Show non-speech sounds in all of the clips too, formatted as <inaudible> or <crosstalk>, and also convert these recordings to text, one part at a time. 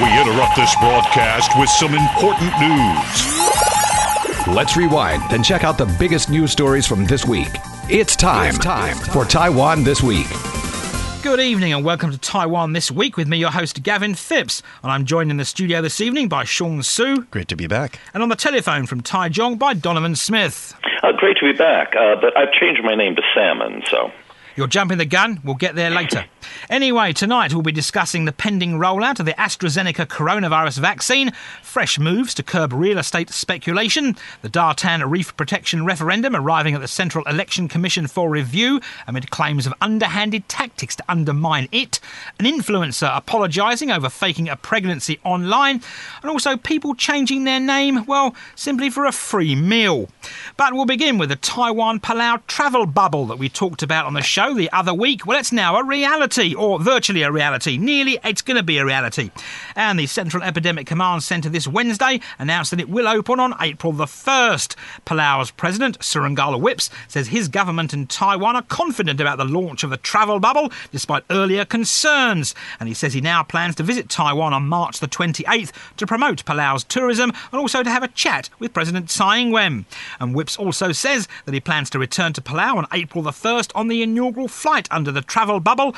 We interrupt this broadcast with some important news. Let's rewind and check out the biggest news stories from this week. It's time, it's time for Taiwan This Week. Good evening and welcome to Taiwan This Week with me, your host Gavin Phipps. And I'm joined in the studio this evening by Sean Su. Great to be back. And on the telephone from Taichung by Donovan Smith. Uh, great to be back, uh, but I've changed my name to Salmon, so. You're jumping the gun. We'll get there later. Anyway, tonight we'll be discussing the pending rollout of the AstraZeneca coronavirus vaccine, fresh moves to curb real estate speculation, the Datan Reef Protection referendum arriving at the Central Election Commission for review amid claims of underhanded tactics to undermine it, an influencer apologising over faking a pregnancy online, and also people changing their name, well, simply for a free meal. But we'll begin with the Taiwan Palau travel bubble that we talked about on the show the other week. Well, it's now a reality, or virtually a reality. Nearly, it's going to be a reality. And the Central Epidemic Command Centre this Wednesday announced that it will open on April the 1st. Palau's president, Surangel Whipps, says his government and Taiwan are confident about the launch of the travel bubble, despite earlier concerns. And he says he now plans to visit Taiwan on March the 28th to promote Palau's tourism and also to have a chat with President Tsai Ing-wen. And Whipps also says that he plans to return to Palau on April the 1st on the inaugural flight under the travel bubble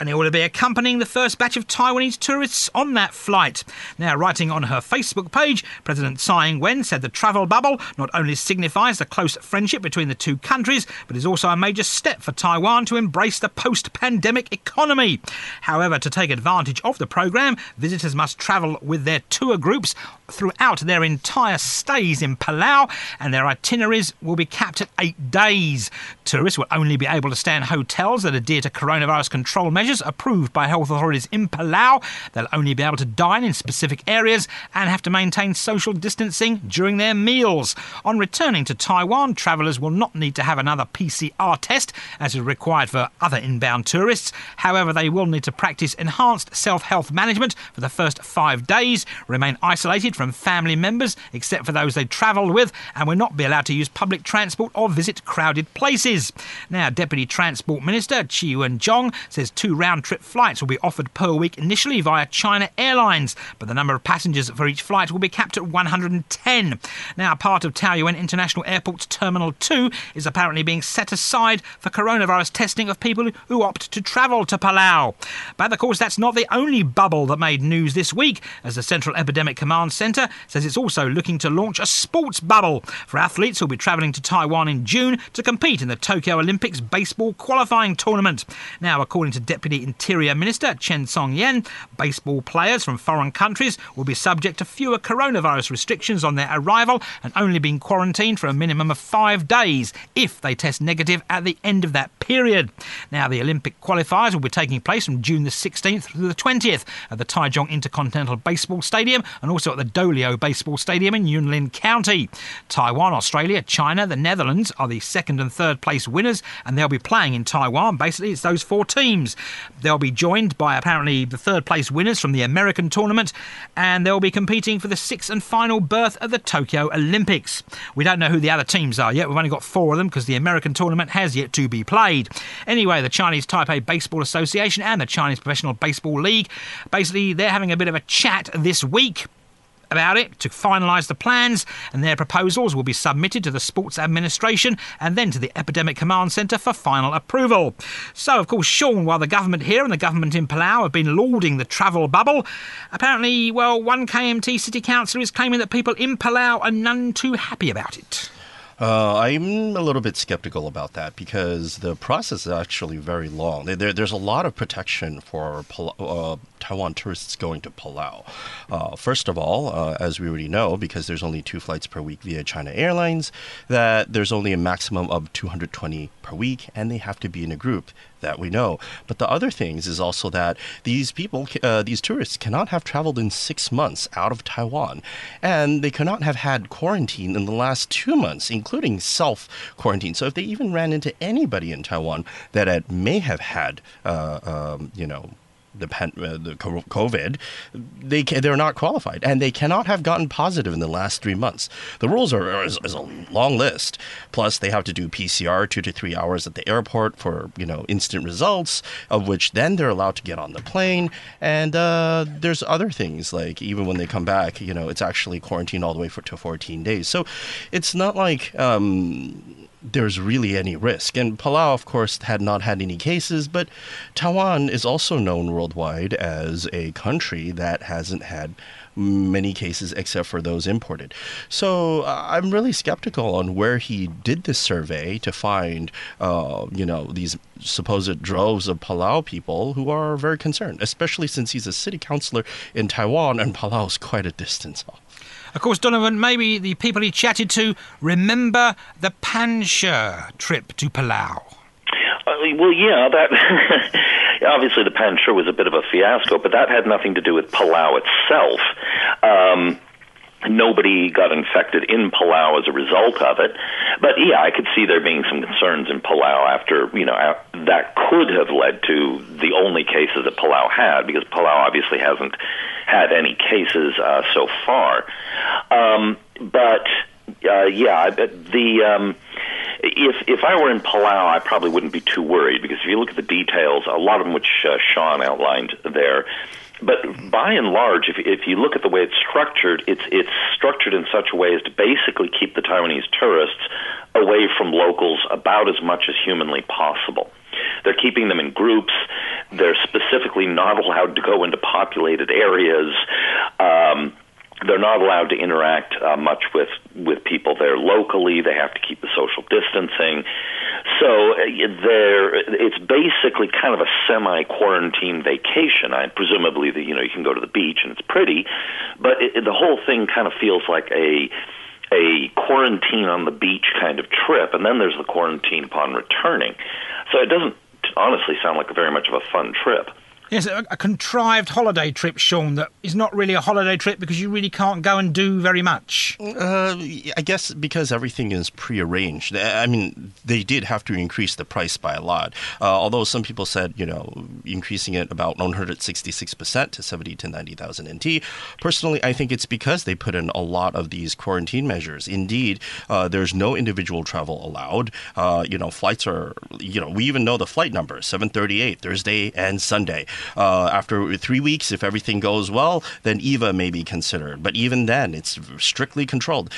and he will be accompanying the first batch of Taiwanese tourists on that flight. Now, writing on her Facebook page, President Tsai Ing-wen said the travel bubble not only signifies the close friendship between the two countries, but is also a major step for Taiwan to embrace the post-pandemic economy. However, to take advantage of the program, visitors must travel with their tour groups throughout their entire stays in Palau, and their itineraries will be capped at eight days. Tourists will only be able to stay in hotels that adhere to coronavirus control measures approved by health authorities in Palau. They'll only be able to dine in specific areas and have to maintain social distancing during their meals. On returning to Taiwan, travellers will not need to have another PCR test, as is required for other inbound tourists. However, they will need to practice enhanced self health management for the first five days, remain isolated from family members, except for those they travelled with, and will not be allowed to use public transport or visit crowded places. Now, Deputy Transport Minister Chi Wen-jong says two round trip flights will be offered per week initially via China Airlines, but the number of passengers for each flight will be capped at 110. Now, part of Taoyuan International Airport's Terminal 2 is apparently being set aside for coronavirus testing of people who opt to travel to Palau. But of course, that's not the only bubble that made news this week, as the Central Epidemic Command Centre says it's also looking to launch a sports bubble for athletes who'll be travelling to Taiwan in June to compete in the Tokyo Olympics baseball qualifying tournament. Now, according to Deputy Interior Minister Chen Tsung-yen, baseball players from foreign countries will be subject to fewer coronavirus restrictions on their arrival and only being quarantined for a minimum of five days if they test negative at the end of that period. Now, the Olympic qualifiers will be taking place from June the 16th through the 20th at the Taichung Intercontinental Baseball Stadium and also at the Douliu Baseball Stadium in Yunlin County. Taiwan, Australia, China, the Netherlands are the second and third place winners, and they'll be playing in Taiwan. Basically, it's those four teams. They'll be joined by apparently the third place winners from the American tournament, and they'll be competing for the sixth and final berth at the Tokyo Olympics. We don't know who the other teams are yet. We've only got four of them because the American tournament has yet to be played. Anyway, the Chinese Taipei Baseball Association and the Chinese Professional Baseball League basically they're having a bit of a chat this week about it to finalise the plans, and their proposals will be submitted to the Sports Administration and then to the Epidemic Command Centre for final approval. So, of course, Sean, while the government here and the government in Palau have been lauding the travel bubble, apparently, well, one KMT city councillor is claiming that people in Palau are none too happy about it. Uh, I'm a little bit skeptical about that because the process is actually very long. There, there's a lot of protection for uh, Taiwan tourists going to Palau. Uh, first of all, uh, as we already know, because there's only two flights per week via China Airlines, that there's only a maximum of 220 per week, and they have to be in a group that we know. But the other things is also that these people, uh, these tourists, cannot have traveled in six months out of Taiwan, and they cannot have had quarantine in the last two months, including self quarantine. So if they even ran into anybody in Taiwan that may have had, uh, um, you know, the, uh, the COVID, they can, they're not qualified, and they cannot have gotten positive in the last three months. The rules are is, is, a long list. Plus, they have to do PCR two to three hours at the airport for you know instant results, of which then they're allowed to get on the plane. And uh, there's other things like even when they come back, you know, it's actually quarantine all the way for to 14 days. So it's not like um, there's really any risk. And Palau, of course, had not had any cases, but Taiwan is also known worldwide as a country that hasn't had many cases except for those imported. So uh, I'm really skeptical on where he did this survey to find, uh, you know, these supposed droves of Palau people who are very concerned, especially since he's a city councilor in Taiwan and Palau is quite a distance off. Of course, Donovan, maybe the people he chatted to remember the Panshi trip to Palau. Uh, well, yeah, that <laughs> obviously the Panshi was a bit of a fiasco, but that had nothing to do with Palau itself. Um, nobody got infected in Palau as a result of it. But yeah, I could see there being some concerns in Palau after, you know, that could have led to the only cases that Palau had, because Palau obviously hasn't had any cases uh, so far. Um, but uh, yeah, the um, if if I were in Palau, I probably wouldn't be too worried because if you look at the details, a lot of them which uh, Sean outlined there. But by and large, if if you look at the way it's structured, it's it's structured in such a way as to basically keep the Taiwanese tourists away from locals about as much as humanly possible. They're keeping them in groups. They're specifically not allowed to go into populated areas. Um, they're not allowed to interact uh, much with with people there locally. They have to keep the social distancing. So uh, there, it's basically kind of a semi-quarantine vacation. I presumably, the, you know, you can go to the beach and it's pretty, but it, the whole thing kind of feels like a a quarantine on the beach kind of trip, and then there's the quarantine upon returning. So it doesn't honestly sound like very much of a fun trip. Yes, a, a, contrived holiday trip, Sean, that is not really a holiday trip because you really can't go and do very much. Uh, I guess because everything is prearranged. I mean, they did have to increase the price by a lot. Uh, although some people said, you know, increasing it about 166% to 70 to 90,000 NT. Personally, I think it's because they put in a lot of these quarantine measures. Indeed, uh, there's no individual travel allowed. Uh, you know, flights are, you know, we even know the flight number 738 Thursday and Sunday. Uh, after three weeks, if everything goes well, then EVA may be considered. But even then, it's strictly controlled.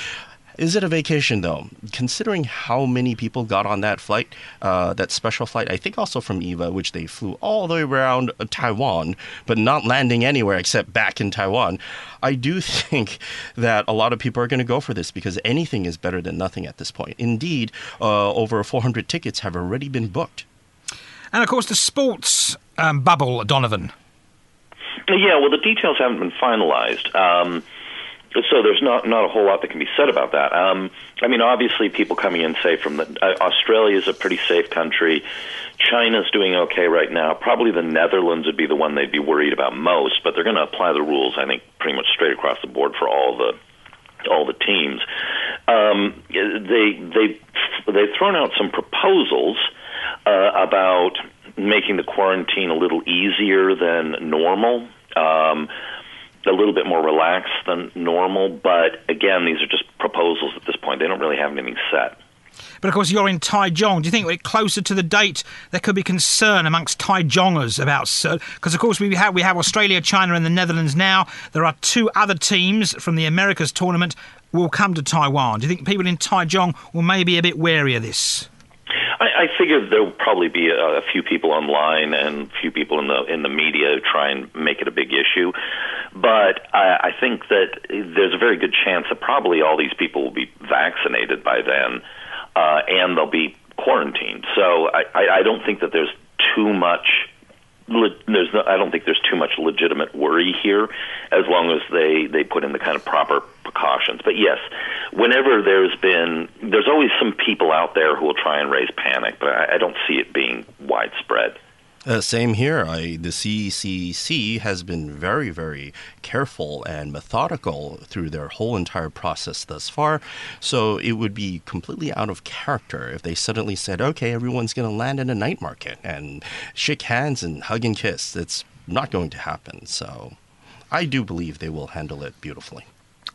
Is it a vacation though? Considering how many people got on that flight, uh, that special flight, I think also from EVA, which they flew all the way around Taiwan, but not landing anywhere except back in Taiwan, I do <laughs> think that a lot of people are going to go for this because anything is better than nothing at this point. Indeed, uh, over 400 tickets have already been booked. And of course, the sports um, bubble, Donovan. Yeah, well, the details haven't been finalized. Um, so there's not not a whole lot that can be said about that. Um, I mean, obviously, people coming in say from the uh, Australia is a pretty safe country. China's doing okay right now. Probably the Netherlands would be the one they'd be worried about most, but they're going to apply the rules, I think, pretty much straight across the board for all the all the teams. Um, they they they've thrown out some proposals uh, about making the quarantine a little easier than normal. Um, a little bit more relaxed than normal, but again, these are just proposals at this point. They don't really have anything set. But of course, you're in Taichung. Do you think we're closer to the date there could be concern amongst Taichungers about because of course we have we have Australia, China, and the Netherlands now. There are two other teams from the Americas tournament will come to Taiwan. Do you think people in Taichung will maybe a bit wary of this? I, I figure there'll probably be a, a few people online and a few people in the in the media try and make it a big issue. But I, I think that there's a very good chance that probably all these people will be vaccinated by then, uh, and they'll be quarantined. So I, I, I don't think that there's too much there's no, I don't think there's too much legitimate worry here, as long as they they put in the kind of proper precautions. But yes, whenever there's been, there's always some people out there who will try and raise panic, but I, I don't see it being widespread. Uh, same here. I, the CCC has been very, very careful and methodical through their whole entire process thus far. So it would be completely out of character if they suddenly said, okay, everyone's going to land in a night market and shake hands and hug and kiss. It's not going to happen. So I do believe they will handle it beautifully.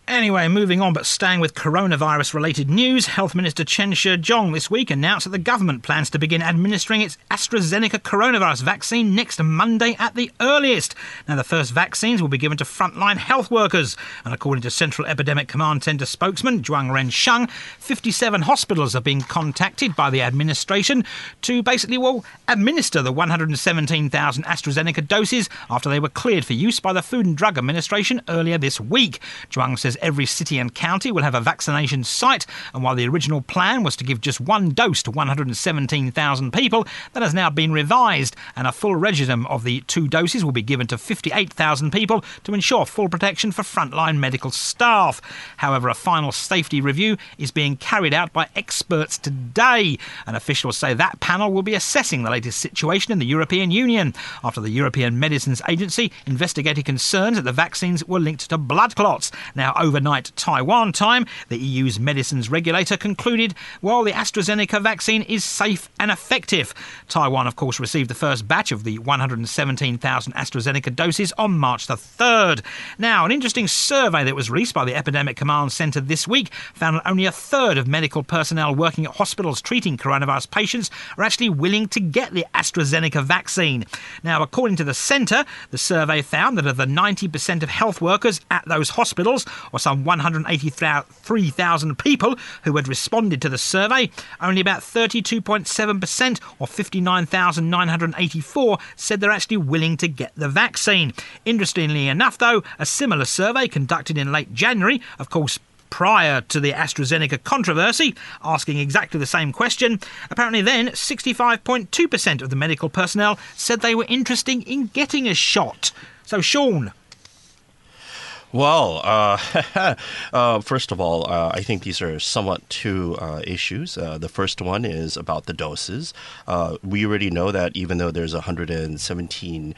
Anyway, moving on, but staying with coronavirus related news, Health Minister Chen Shih-chung this week announced that the government plans to begin administering its AstraZeneca coronavirus vaccine next Monday at the earliest. Now, the first vaccines will be given to frontline health workers, and according to Central Epidemic Command Centre spokesman Zhuang Rensheng, 57 hospitals have been contacted by the administration to basically, well, administer the 117,000 AstraZeneca doses after they were cleared for use by the Food and Drug Administration earlier this week. Zhuang says every city and county will have a vaccination site, and while the original plan was to give just one dose to 117,000 people, that has now been revised, and a full regimen of the two doses will be given to 58,000 people to ensure full protection for frontline medical staff. However, a final safety review is being carried out by experts today, and officials say that panel will be assessing the latest situation in the European Union after the European Medicines Agency investigated concerns that the vaccines were linked to blood clots. Now, overnight Taiwan time, the EU's medicines regulator concluded while the AstraZeneca vaccine is safe and effective. Taiwan, of course, received the first batch of the 117,000 AstraZeneca doses on March the 3rd. Now, an interesting survey that was released by the Epidemic Command Centre this week found that only a third of medical personnel working at hospitals treating coronavirus patients are actually willing to get the AstraZeneca vaccine. Now, according to the centre, the survey found that of the 90% of health workers at those hospitals, or some 183,000 people who had responded to the survey, only about 32.7%, or 59,984, said they're actually willing to get the vaccine. Interestingly enough, though, a similar survey conducted in late January, of course, prior to the AstraZeneca controversy, asking exactly the same question. Apparently, then 65.2% of the medical personnel said they were interested in getting a shot. So, Sean, well, uh, <laughs> uh, first of all, uh, I think these are somewhat two uh, issues. Uh, the first one is about the doses. Uh, we already know that even though there's 117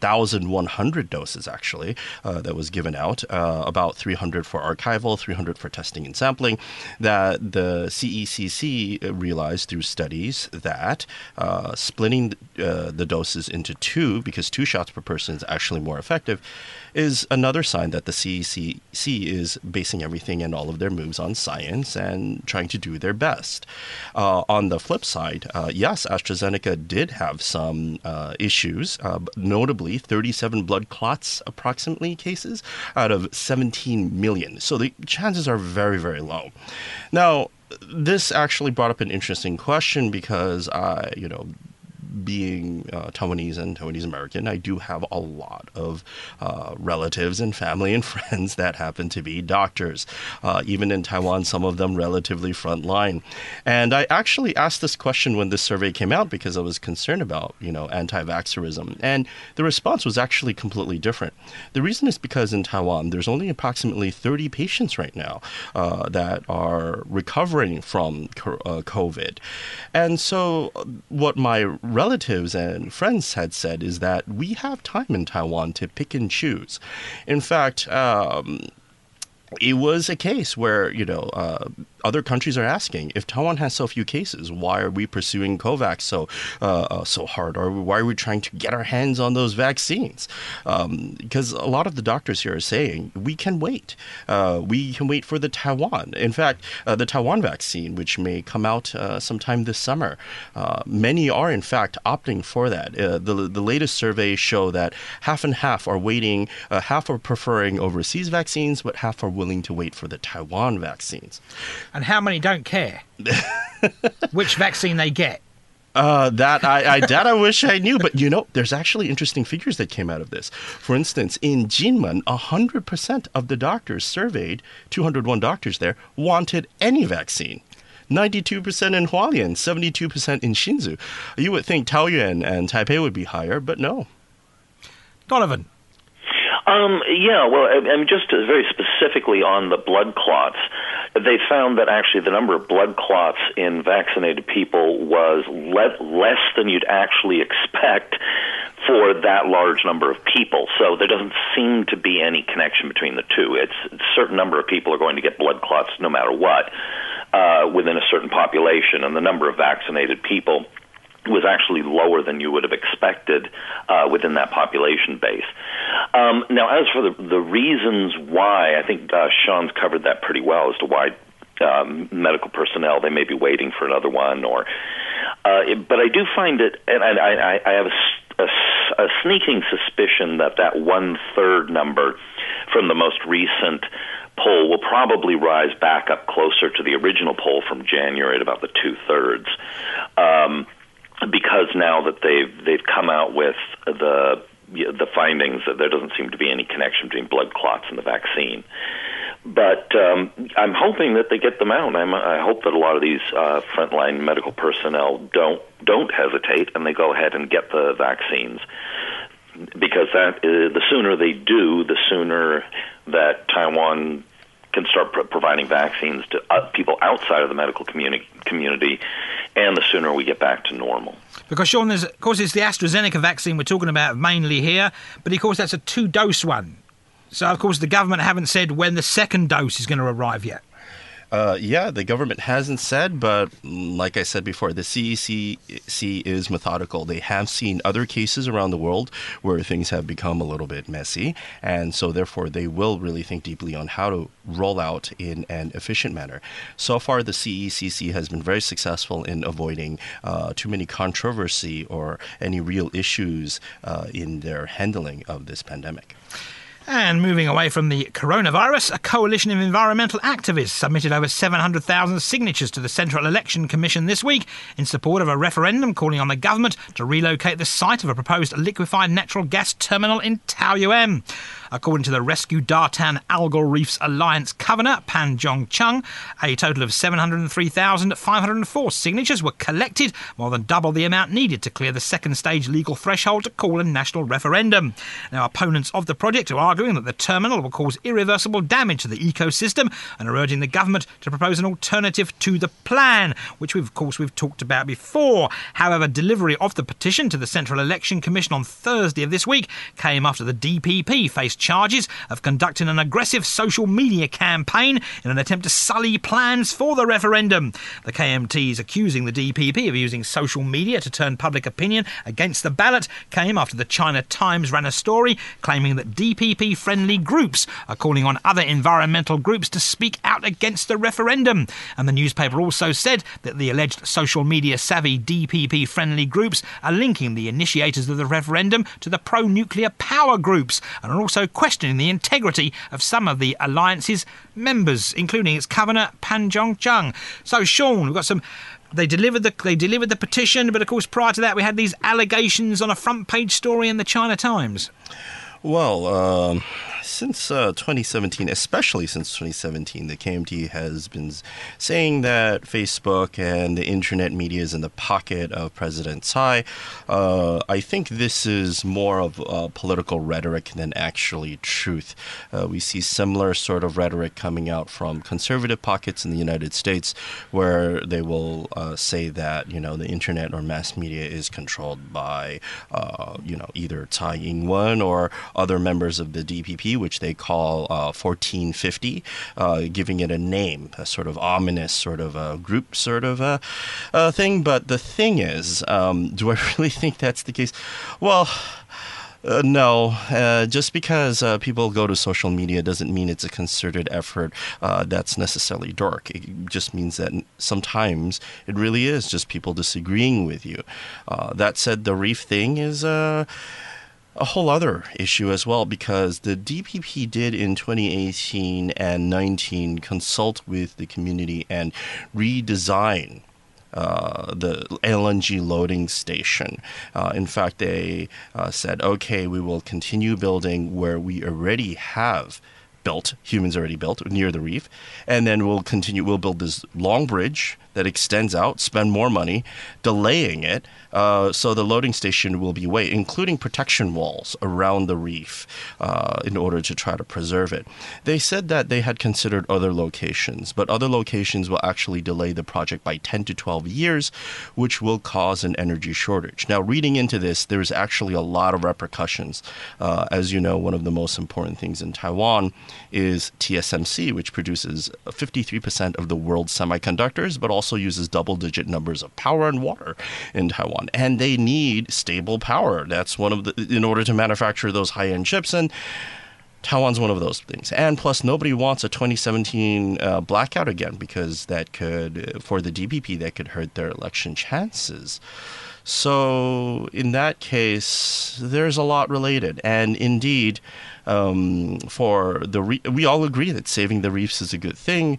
1,100 doses actually uh, that was given out, uh, about 300 for archival, 300 for testing and sampling. That the CECC realized through studies that uh, splitting the doses into two, because two shots per person is actually more effective, is another sign that the CECC is basing everything and all of their moves on science and trying to do their best. Uh, on the flip side, uh, yes, AstraZeneca did have some uh, issues, uh, notably 37 blood clots, approximately cases out of 17 million. So the chances are very, very low. Now, this actually brought up an interesting question because I, you know, being uh, Taiwanese and Taiwanese American, I do have a lot of uh, relatives and family and <laughs> friends that happen to be doctors. Uh, even in Taiwan, some of them relatively frontline. And I actually asked this question when this survey came out because I was concerned about, you know, anti-vaxxerism. And the response was actually completely different. The reason is because in Taiwan, there's only approximately 30 patients right now uh, that are recovering from uh, COVID. And so what my relatives relatives and friends had said is that we have time in Taiwan to pick and choose. In fact, um, it was a case where you know uh, other countries are asking if Taiwan has so few cases, why are we pursuing COVAX so uh, uh, so hard, or why are we trying to get our hands on those vaccines? Um, because a lot of the doctors here are saying we can wait. Uh, we can wait for the Taiwan. In fact, uh, the Taiwan vaccine, which may come out uh, sometime this summer, uh, many are in fact opting for that. the the latest surveys show that half and half are waiting, half are preferring overseas vaccines, but half are willing to wait for the Taiwan vaccines and how many don't care <laughs> which vaccine they get. Uh, that I, I that I wish I knew, but you know, there's actually interesting figures that came out of this. For instance, in Jinmen, hundred percent of the doctors surveyed, 201 doctors there, wanted any vaccine. 92% in Hualien, 72% in Hsinchu. You would think Taoyuan and Taipei would be higher, but no. Donovan. Um, yeah, well, I, I mean, just very specifically on the blood clots, they found that actually the number of blood clots in vaccinated people was le- less than you'd actually expect for that large number of people. So there doesn't seem to be any connection between the two. It's a certain number of people are going to get blood clots no matter what uh, within a certain population, and the number of vaccinated people was actually lower than you would have expected uh, within that population base. Um, now, as for the, the reasons why, I think uh, Sean's covered that pretty well as to why um, medical personnel they may be waiting for another one, or. Uh, but I do find it, and I, I, I have a, a, a sneaking suspicion that that one third number from the most recent poll will probably rise back up closer to the original poll from January at about the two thirds. Um, because now that they've they've come out with the the findings that there doesn't seem to be any connection between blood clots and the vaccine. But um, I'm hoping that they get them out. I'm, I hope that a lot of these uh, frontline medical personnel don't don't hesitate and they go ahead and get the vaccines because that is, the sooner they do, the sooner that Taiwan can start pro- providing vaccines to uh, people outside of the medical communi- community, and the sooner we get back to normal. Because Sean, there's, of course, it's the AstraZeneca vaccine we're talking about mainly here, but of course that's a two-dose one. So of course the government haven't said when the second dose is going to arrive yet. Uh, yeah, the government hasn't said, but like I said before, the CECC is methodical. They have seen other cases around the world where things have become a little bit messy, and so therefore they will really think deeply on how to roll out in an efficient manner. So far, the CECC has been very successful in avoiding uh, too many controversy or any real issues uh, in their handling of this pandemic. And moving away from the coronavirus, a coalition of environmental activists submitted over 700,000 signatures to the Central Election Commission this week in support of a referendum calling on the government to relocate the site of a proposed liquefied natural gas terminal in Taoyuan. According to the Rescue Datan Algal Reefs Alliance Governor, Pan Jong Chung, a total of 703,504 signatures were collected, more than double the amount needed to clear the second stage legal threshold to call a national referendum. Now, opponents of the project are arguing that the terminal will cause irreversible damage to the ecosystem and are urging the government to propose an alternative to the plan, which we've, of course we've talked about before. However, delivery of the petition to the Central Election Commission on Thursday of this week came after the DPP faced charges of conducting an aggressive social media campaign in an attempt to sully plans for the referendum. The KMT is accusing the DPP of using social media to turn public opinion against the ballot came after the China Times ran a story claiming that DPP friendly groups are calling on other environmental groups to speak out against the referendum. And the newspaper also said that the alleged social media savvy DPP friendly groups are linking the initiators of the referendum to the pro nuclear power groups and are also questioning the integrity of some of the alliance's members, including its governor Pan Jong Chung. So, Sean, we've got some. They delivered the they delivered the petition, but of course, prior to that, we had these allegations on a front page story in the China Times. Well, um, since uh, 2017, especially since 2017, the KMT has been saying that Facebook and the internet media is in the pocket of President Tsai. Uh, I think this is more of uh, political rhetoric than actually truth. Uh, we see similar sort of rhetoric coming out from conservative pockets in the United States, where they will uh, say that you know the internet or mass media is controlled by uh, you know either Tsai Ing-wen or other members of the DPP, which they call uh, 1450, uh, giving it a name, a sort of ominous sort of a group sort of a, a thing. But the thing is, um, do I <laughs> really think that's the case? Well. Uh, no, uh, just because uh, people go to social media doesn't mean it's a concerted effort uh, that's necessarily dark. It just means that sometimes it really is just people disagreeing with you. Uh, that said, the reef thing is uh, a whole other issue as well because the DPP did in 2018 and 19 consult with the community and redesign uh, the LNG loading station. Uh, in fact, they uh, said, okay, we will continue building where we already have built, humans already built near the reef, and then we'll continue, we'll build this long bridge that extends out, spend more money delaying it. Uh, so the loading station will be way, including protection walls around the reef uh, in order to try to preserve it. They said that they had considered other locations, but other locations will actually delay the project by 10 to 12 years, which will cause an energy shortage. Now, reading into this, there's actually a lot of repercussions. Uh, as you know, one of the most important things in Taiwan is TSMC, which produces 53% of the world's semiconductors, but also also uses double digit numbers of power and water in Taiwan. And they need stable power. That's one of the, in order to manufacture those high end chips. And Taiwan's one of those things. And plus, nobody wants a 2017 uh, blackout again because that could, for the DPP, that could hurt their election chances. So, in that case, there's a lot related. And indeed, um, for the re- we all agree that saving the reefs is a good thing.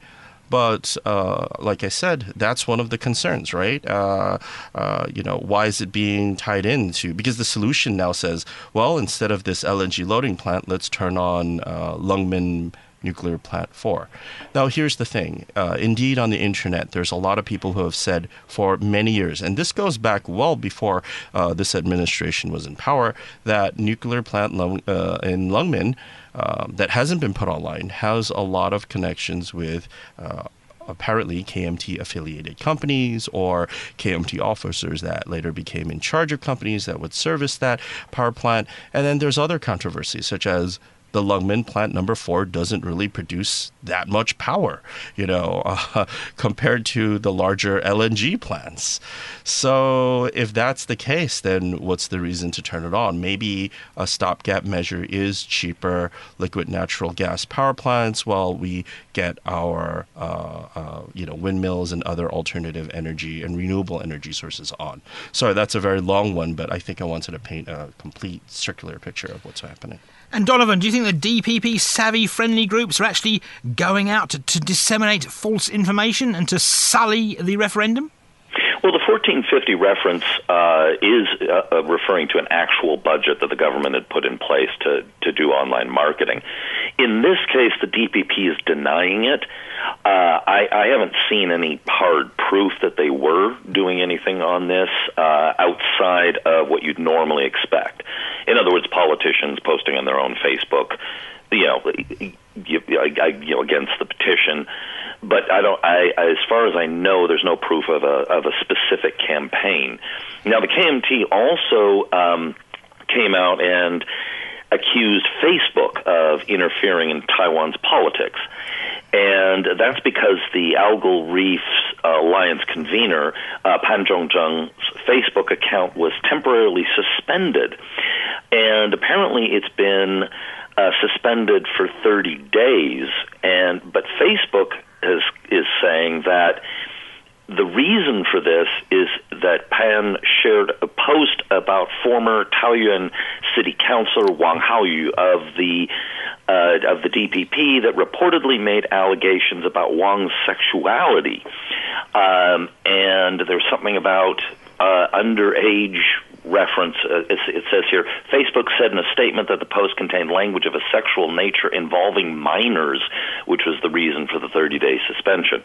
But uh, like I said, that's one of the concerns, right? Uh, uh, you know, why is it being tied into? Because the solution now says, well, instead of this LNG loading plant, let's turn on uh, Lungmen nuclear plant 4. Now, here's the thing. Uh, indeed, on the internet, there's a lot of people who have said for many years, and this goes back well before uh, this administration was in power, that nuclear plant uh, in Lungmen um, that hasn't been put online has a lot of connections with uh, apparently KMT affiliated companies or KMT officers that later became in charge of companies that would service that power plant. And then there's other controversies, such as the Lungmen plant number four doesn't really produce that much power, you know, <laughs> uh, compared to the larger LNG plants. So if that's the case, then what's the reason to turn it on? Maybe a stopgap measure is cheaper liquid natural gas power plants while we get our, uh, uh, you know, windmills and other alternative energy and renewable energy sources on. Sorry, that's a very long one, but I think I wanted to paint a complete circular picture of what's happening. And Donovan, do you think the DPP savvy friendly groups are actually going out to, to disseminate false information and to sully the referendum? Well, the 1450 reference uh, is uh, uh, referring to an actual budget that the government had put in place to, to do online marketing. In this case, the DPP is denying it. Uh, I, I haven't seen any hard proof that they were doing anything on this uh, outside of what you'd normally expect. In other words, politicians posting on their own Facebook, you know, you, you know against the petition. But I don't. I, as far as I know, there's no proof of a of a specific campaign. Now, the KMT also um, came out and accused Facebook of interfering in Taiwan's politics. And that's because the Algal Reefs Alliance convener, uh, Pan Zhongzheng's Facebook account was temporarily suspended. And apparently it's been uh, suspended for 30 days. And But Facebook is, is saying that the reason for this is that Pan shared a post about former Taoyuan City Councilor Wang Haoyu of the uh, of the DPP that reportedly made allegations about Wang's sexuality, um, and there's something about uh, underage reference. Uh, it says here Facebook said in a statement that the post contained language of a sexual nature involving minors, which was the reason for the 30 day suspension.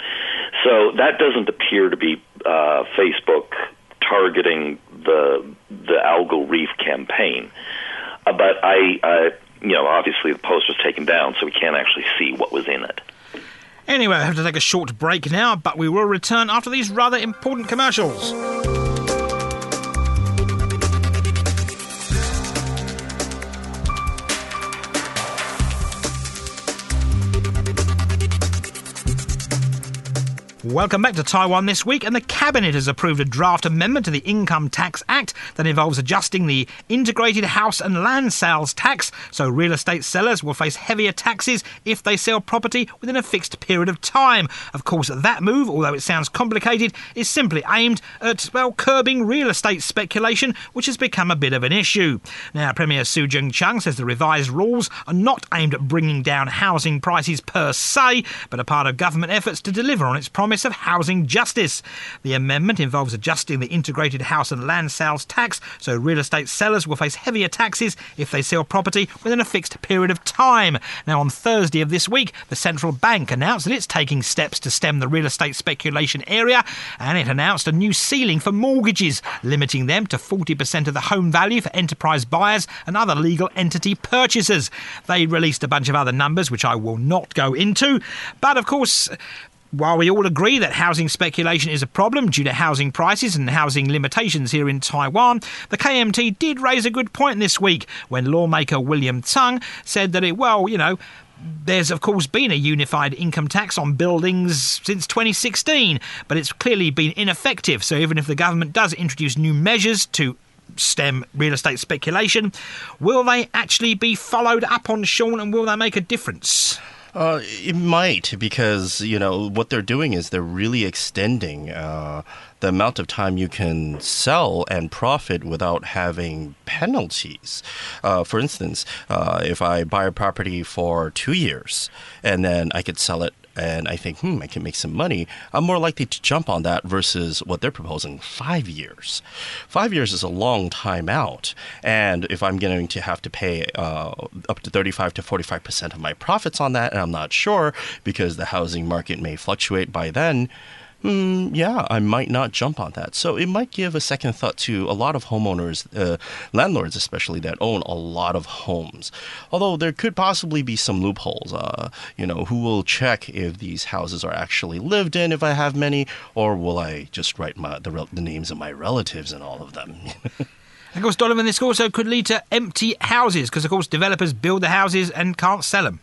So that doesn't appear to be uh, Facebook targeting the the algal reef campaign. Uh, but I, you know, obviously the post was taken down, so we can't actually see what was in it. Anyway, I have to take a short break now, but we will return after these rather important commercials. Welcome back to Taiwan this week, and the Cabinet has approved a draft amendment to the Income Tax Act that involves adjusting the integrated house and land sales tax so real estate sellers will face heavier taxes if they sell property within a fixed period of time. Of course, that move, although it sounds complicated, is simply aimed at, well, curbing real estate speculation, which has become a bit of an issue. Now, Premier Su Tseng-chang says the revised rules are not aimed at bringing down housing prices per se, but are part of government efforts to deliver on its promise promise of housing justice. The amendment involves adjusting the integrated house and land sales tax so real estate sellers will face heavier taxes if they sell property within a fixed period of time. Now, on Thursday of this week, the central bank announced that it's taking steps to stem the real estate speculation area, and it announced a new ceiling for mortgages, limiting them to 40% of the home value for enterprise buyers and other legal entity purchasers. They released a bunch of other numbers, which I will not go into, but of course, while we all agree that housing speculation is a problem due to housing prices and housing limitations here in Taiwan, the KMT did raise a good point this week when lawmaker William Tsang said that it, well, you know, there's, of course, been a unified income tax on buildings since 2016, but it's clearly been ineffective. So even if the government does introduce new measures to stem real estate speculation, will they actually be followed up on, Sean, and will they make a difference? Uh, it might because you know what they're doing is they're really extending uh, the amount of time you can sell and profit without having penalties. Uh, for instance, uh, if I buy a property for two years and then I could sell it and I think, hmm, I can make some money, I'm more likely to jump on that versus what they're proposing five years. Five years is a long time out. And if I'm going to have to pay uh, up to 35 to 45% of my profits on that, and I'm not sure because the housing market may fluctuate by then, mm, yeah, I might not jump on that. So it might give a second thought to a lot of homeowners, uh, landlords especially, that own a lot of homes. Although there could possibly be some loopholes. Uh, you know, who will check if these houses are actually lived in if I have many, or will I just write my, the, the names of my relatives and all of them? <laughs> of course, Donovan, this also could lead to empty houses because, of course, developers build the houses and can't sell them.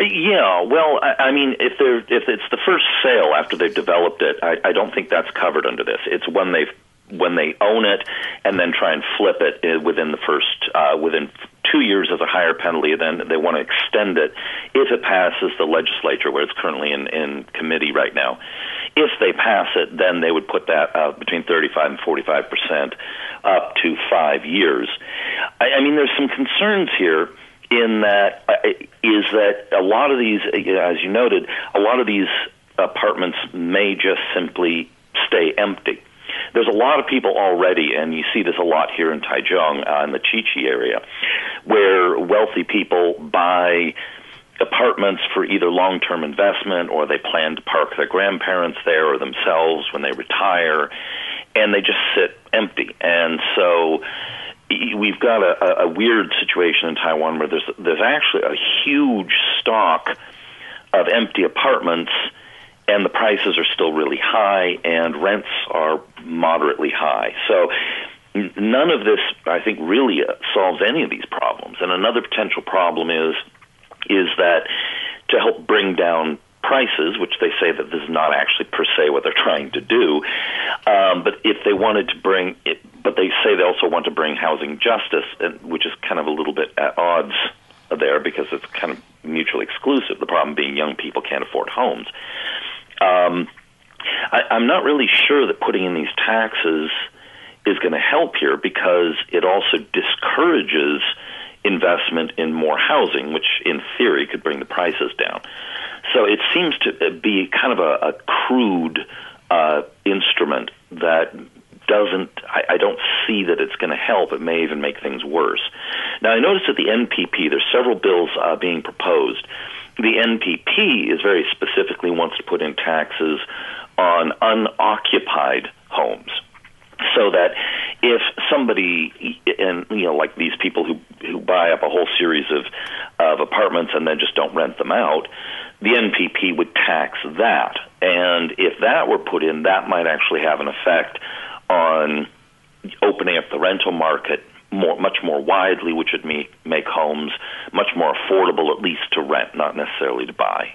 Yeah, well, I, I mean, if they're if it's the first sale after they've developed it, I, I don't think that's covered under this. It's when they've when they own it and then try and flip it uh, within the first uh, within two years as a higher penalty. Then they want to extend it if it passes the legislature, where it's currently in, in committee right now. If they pass it, then they would put that uh, between 35 and 45 percent up to five years. I, I mean, there's some concerns here in that uh, is that a lot of these, as you noted, a lot of these apartments may just simply stay empty. There's a lot of people already, and you see this a lot here in Taichung, uh, in the Chichi area, where wealthy people buy apartments for either long term investment or they plan to park their grandparents there or themselves when they retire, and they just sit empty. And so we've got a, a weird situation in Taiwan where there's there's actually a huge stock of empty apartments and the prices are still really high and rents are moderately high. So none of this I think really uh, solves any of these problems. And another potential problem is is that to help bring down prices, which they say that this is not actually per se what they're trying to do. Um, but if they wanted to bring it, but they say they also want to bring housing justice, which is kind of a little bit at odds there because it's kind of mutually exclusive. The problem being young people can't afford homes. Um, I, I'm not really sure that putting in these taxes is going to help here because it also discourages investment in more housing, which in theory could bring the prices down. So it seems to be kind of a, a crude uh, instrument that doesn't I, I don't see that it's going to help. It may even make things worse. Now I noticed that the NPP there's several bills uh, being proposed. The NPP is very specifically wants to put in taxes on unoccupied homes so that if somebody and you know like these people who who buy up a whole series of of apartments and then just don't rent them out the NPP would tax that and if that were put in that might actually have an effect on opening up the rental market more, much more widely, which would make, make homes much more affordable, at least to rent, not necessarily to buy.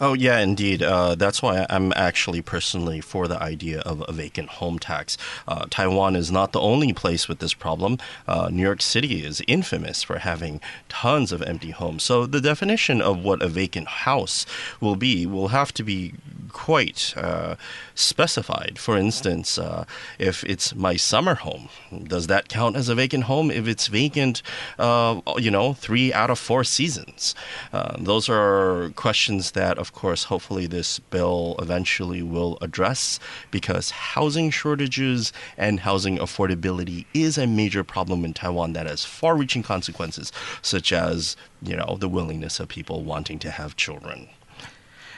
Oh, yeah, indeed. Uh, that's why I'm actually personally for the idea of a vacant home tax. Uh, Taiwan is not the only place with this problem. Uh, New York City is infamous for having tons of empty homes. So the definition of what a vacant house will be will have to be quite uh, specified. For instance, uh, if it's my summer home, does that count as a vacant home? If it's vacant, uh, you know, three out of four seasons. Those are questions that, of course, hopefully this bill eventually will address because housing shortages and housing affordability is a major problem in Taiwan that has far reaching consequences, such as, you know, the willingness of people wanting to have children.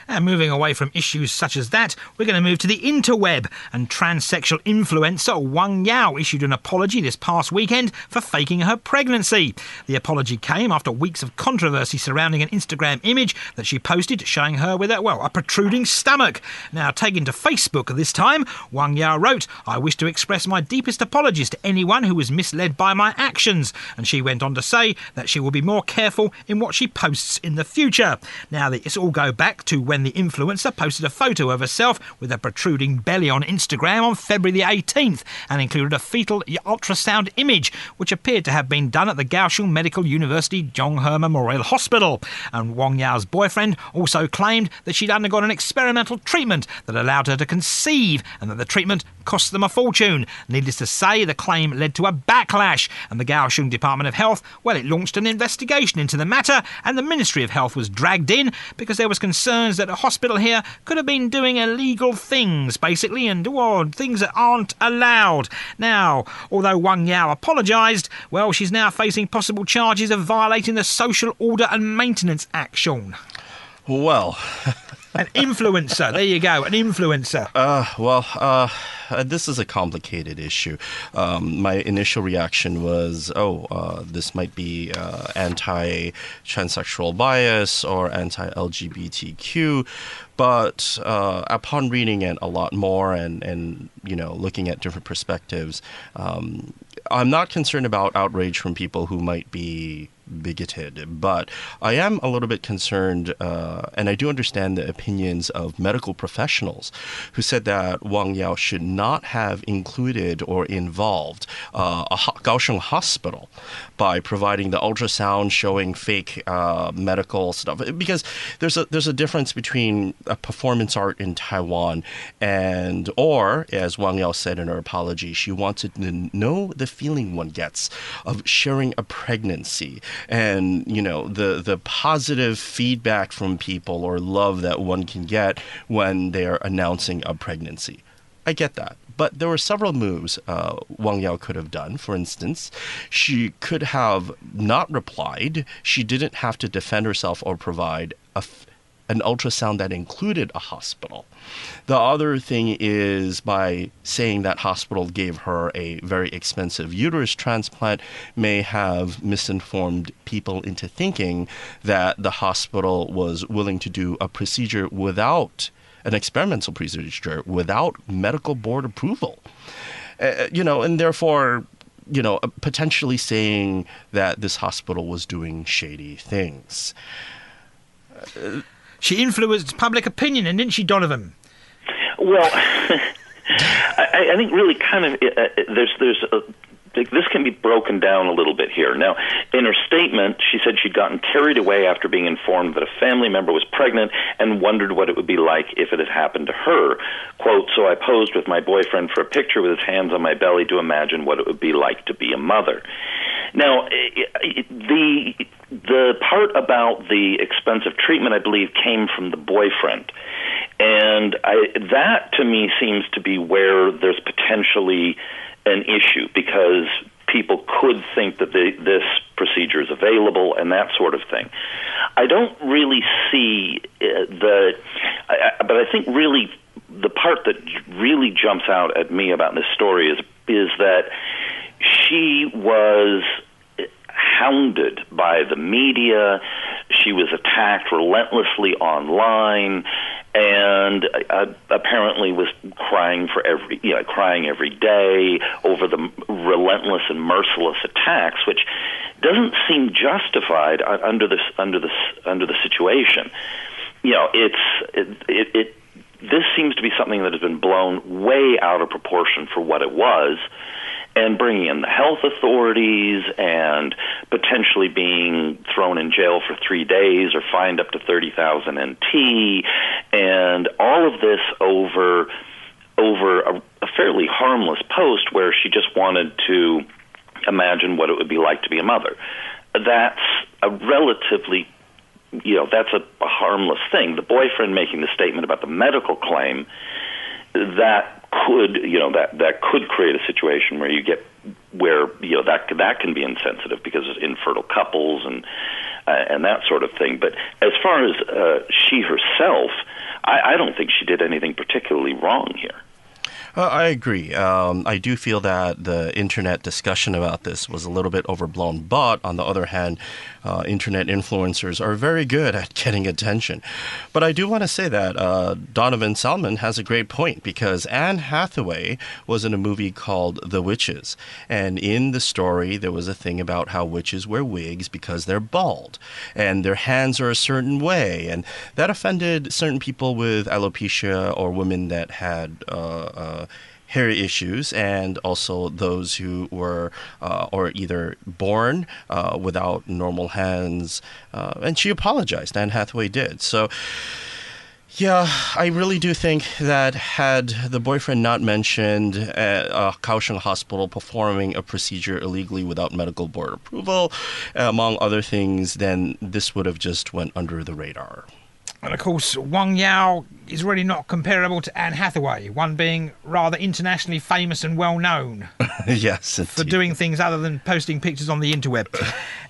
And moving away from issues such as that, we're going to move to the interweb. And transsexual influencer Wang Yao issued an apology this past weekend for faking her pregnancy. The apology came after weeks of controversy surrounding an Instagram image that she posted showing her with a, well, a protruding stomach. Now, taken to Facebook this time, Wang Yao wrote, I wish to express my deepest apologies to anyone who was misled by my actions. And she went on to say that she will be more careful in what she posts in the future. Now, this all go back to when the influencer posted a photo of herself with a protruding belly on Instagram on February the 18th and included a fetal ultrasound image, which appeared to have been done at the Kaohsiung Medical University Zhonghe Memorial Hospital. And Wang Yao's boyfriend also claimed that she'd undergone an experimental treatment that allowed her to conceive and that the treatment cost them a fortune. Needless to say, the claim led to a backlash, and the Kaohsiung Department of Health, well, it launched an investigation into the matter, and the Ministry of Health was dragged in because there was concerns that a hospital here could have been doing illegal things, basically, and well, things that aren't allowed. Now, although Wang Yao apologised, well, she's now facing possible charges of violating the Social Order and Maintenance Act, Sean. Well, <laughs> An influencer. there you go, an influencer. uh, well, uh, uh, this is a complicated issue. Um, my initial reaction was, oh, uh, this might be uh, anti-transsexual bias or anti-LGBTQ. But uh, upon reading it a lot more and, and you know looking at different perspectives, um, I'm not concerned about outrage from people who might be bigoted, but I am a little bit concerned, uh, and I do understand the opinions of medical professionals who said that Wang Yao should not have included or involved uh, a Kaohsiung hospital by providing the ultrasound showing fake uh, medical stuff, because there's a there's a difference between a performance art in Taiwan and, or as Wang Yao said in her apology, she wanted to know the feeling one gets of sharing a pregnancy and you know the the positive feedback from people or love that one can get when they're announcing a pregnancy. I get that. But there were several moves uh, Wang Yao could have done. For instance, she could have not replied. She didn't have to defend herself or provide a an ultrasound that included a hospital. The other thing is by saying that hospital gave her a very expensive uterus transplant may have misinformed people into thinking that the hospital was willing to do a procedure without an experimental procedure without medical board approval. Uh, uh you know, and therefore you know, uh, potentially saying that this hospital was doing shady things. Uh, She influenced public opinion, and didn't she, Donovan? Well, <laughs> I, I think really kind of uh, uh, there's there's a, this can be broken down a little bit here. Now, in her statement, she said she'd gotten carried away after being informed that a family member was pregnant and wondered what it would be like if it had happened to her. Quote, so I posed with my boyfriend for a picture with his hands on my belly to imagine what it would be like to be a mother. Now, the the part about the expensive treatment, I believe, came from the boyfriend. And I, that to me seems to be where there's potentially an issue because people could think that this procedure is available and that sort of thing. I don't really see uh, the, I, but I think really the part that really jumps out at me about this story is is that she was hounded by the media. She was attacked relentlessly online, and uh, apparently was crying for every, you know, crying every day over the relentless and merciless attacks, which doesn't seem justified under this under this under the situation. You know, it's it, it, it this seems to be something that has been blown way out of proportion for what it was and bringing in the health authorities and potentially being thrown in jail for three days or fined up to 30,000 NT and all of this over over a, a fairly harmless post where she just wanted to imagine what it would be like to be a mother. That's a relatively you know that's a, a harmless thing. The boyfriend making the statement about the medical claim that could you know that that could create a situation where you get where you know that that can be insensitive because of infertile couples and uh, and that sort of thing. But as far as uh, she herself, I, I don't think she did anything particularly wrong here. Uh, I agree. Um, I do feel that the internet discussion about this was a little bit overblown, but on the other hand, uh, internet influencers are very good at <laughs> getting attention. But I do want to say that uh, Donovan Salmon has a great point because Anne Hathaway was in a movie called The Witches. And in the story, there was a thing about how witches wear wigs because they're bald and their hands are a certain way. And that offended certain people with alopecia or women that had. Uh, uh hair issues and also those who were uh, or either born uh, without normal hands. Uh, and she apologized. Anne Hathaway did. So. Yeah, I really do think that had the boyfriend not mentioned uh, a Kaohsiung hospital performing a procedure illegally without medical board approval, among other things, then this would have just went under the radar. And of course, Wang Yao is really not comparable to Anne Hathaway, one being rather internationally famous and well known. <laughs> yes, for doing things other than posting pictures on the interweb.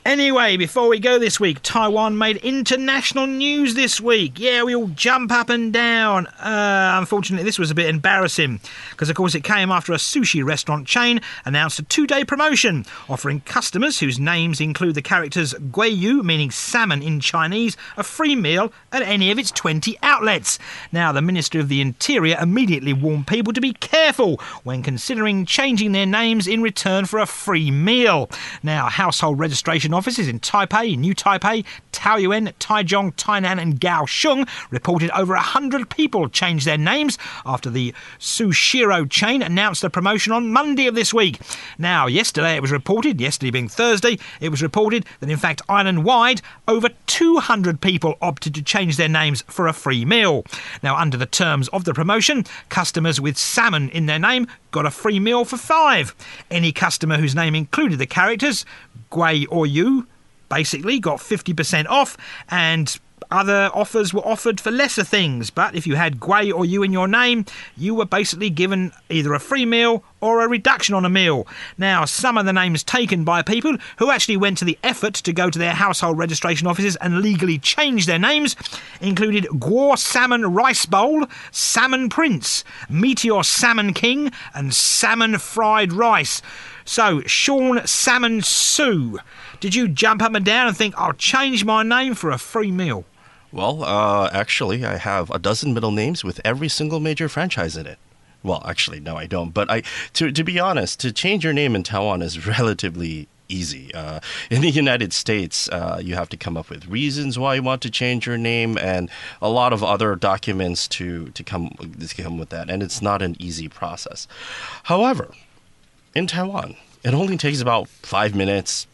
Anyway, before we go this week, Taiwan made international news this week. Yeah, we all jump up and down. Uh, unfortunately, this was a bit embarrassing because, of course, it came after a sushi restaurant chain announced a two day promotion offering customers whose names include the characters Guiyu, meaning salmon in Chinese, a free meal at any of its 20 outlets. Now, the Minister of the Interior immediately warned people to be careful when considering changing their names in return for a free meal. Now, household registration offices in Taipei, New Taipei, Taoyuan, Taichung, Tainan, and Kaohsiung reported over 100 people changed their names after the Sushiro chain announced the promotion on Monday of this week. Now, yesterday it was reported, yesterday being Thursday, it was reported that in fact island wide, over 200 people opted to change their names for a free meal. Now, under the terms of the promotion, customers with salmon in their name got a free meal for five. Any customer whose name included the characters Gui or Yu basically got 50% off and other offers were offered for lesser things, but if you had Gui or Yu in your name, you were basically given either a free meal or a reduction on a meal. Now, some of the names taken by people who actually went to the effort to go to their household registration offices and legally change their names included Guo Salmon Rice Bowl, Salmon Prince, Meteor Salmon King, and Salmon Fried Rice. So, Sean Salmon Su, did you jump up and down and think, I'll change my name for a free meal? Well, uh, actually, I have a dozen middle names with every single major franchise in it. Well, actually, no, I don't. But I, to to be honest, to change your name in Taiwan is <laughs> relatively easy. Uh, in the United States, uh, you have to come up with reasons why you want to change your name and a lot of other documents to to come to come with that, and it's not an easy process. However, in Taiwan, it only takes about five minutes,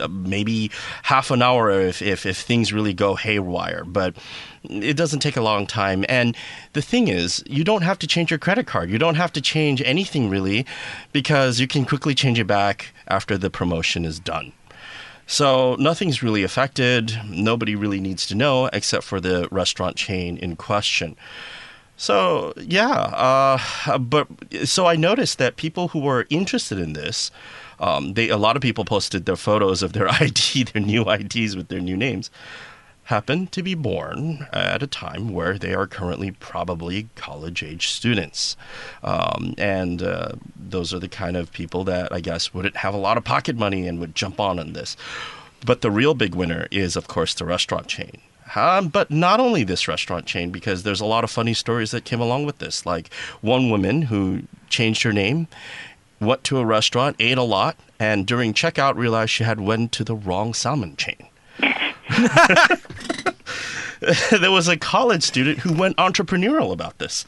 uh, maybe half an hour if, if, if things really go haywire. But it doesn't take a long time. And the thing is, you don't have to change your credit card. You don't have to change anything really because you can quickly change it back after the promotion is done. So nothing's really affected. Nobody really needs to know except for the restaurant chain in question. So yeah, uh, but so I noticed that people who were interested in this um, they a lot of people posted their photos of their <laughs> ID, their new IDs with their new names, happen to be born at a time where they are currently probably college age students. Um, and uh, those are the kind of people that I guess wouldn't have a lot of pocket money and would jump on in this. But the real big winner is, of course, the restaurant chain. Um, but not only this restaurant chain, because there's a lot of funny stories that came along with this. Like one woman who changed her name went to a restaurant, ate a lot, and during checkout realized she had went to the wrong salmon chain. <laughs> there was a college student who went entrepreneurial about this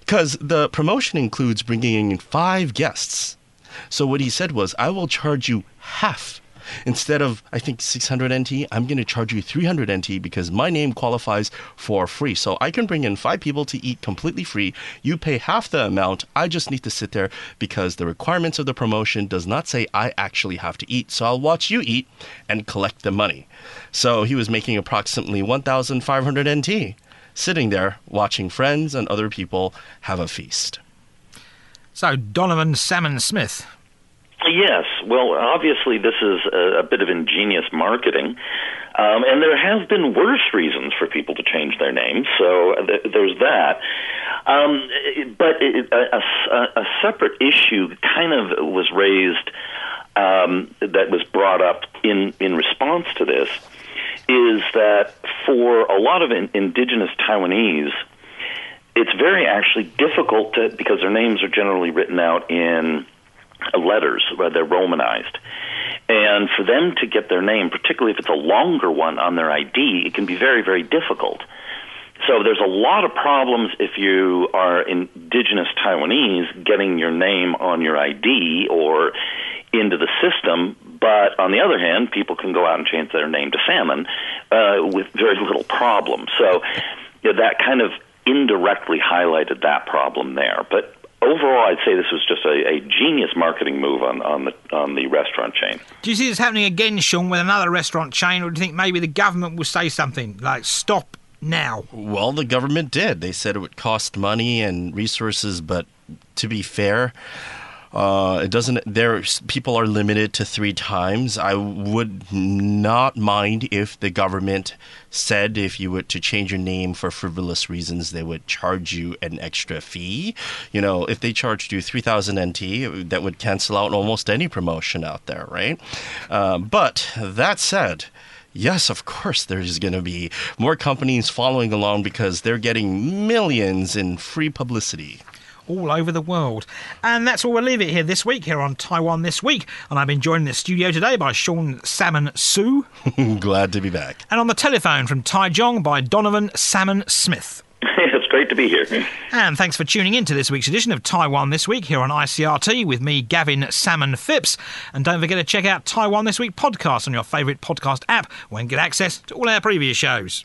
because the promotion includes bringing in five guests. So what he said was, I will charge you half Instead of, I think, 600 NT, I'm going to charge you 300 NT because my name qualifies for free. So I can bring in five people to eat completely free. You pay half the amount. I just need to sit there because the requirements of the promotion does not say I actually have to eat. So I'll watch you eat and collect the money. So he was making approximately 1,500 NT sitting there watching friends and other people have a feast. So, Donovan Salmon Smith, Yes. Well, obviously, this is a, a bit of ingenious marketing. Um, and there have been worse reasons for people to change their names, so th- there's that. Um, but it, a, a, a separate issue kind of was raised um, that was brought up in, in response to this is that for a lot of in, indigenous Taiwanese, it's very actually difficult to, because their names are generally written out in letters, they're romanized. And for them to get their name, particularly if it's a longer one on their ID, it can be very, very difficult. So there's a lot of problems if you are indigenous Taiwanese getting your name on your ID or into the system. But on the other hand, people can go out and change their name to Salmon uh, with very little problem. So you know, that kind of indirectly highlighted that problem there. But overall, I'd say this was just a, a, genius marketing move on, on the on the restaurant chain. Do you see this happening again, Sean, with another restaurant chain, or do you think maybe the government will say something like stop now? Well, the government did. They said it would cost money and resources, but to be fair, uh, it doesn't. There, people are limited to three times. I would not mind if the government said if you were to change your name for frivolous reasons, they would charge you an extra fee. You know, if they charged you three thousand NT, that would cancel out almost any promotion out there, right? Uh, but that said. Yes, of course, there's going to be more companies following along because they're getting millions in free publicity all over the world. And that's where we'll leave it here this week, here on Taiwan This Week. And I've been joined in the studio today by Sean Salmon Su. <laughs> Glad to be back. And on the telephone from Taichung by Donovan Salmon Smith. <laughs> it's great to be here. And thanks for tuning in to this week's edition of Taiwan This Week here on ICRT with me, Gavin Salmon Phipps. And don't forget to check out Taiwan This Week podcast on your favourite podcast app when you get access to all our previous shows.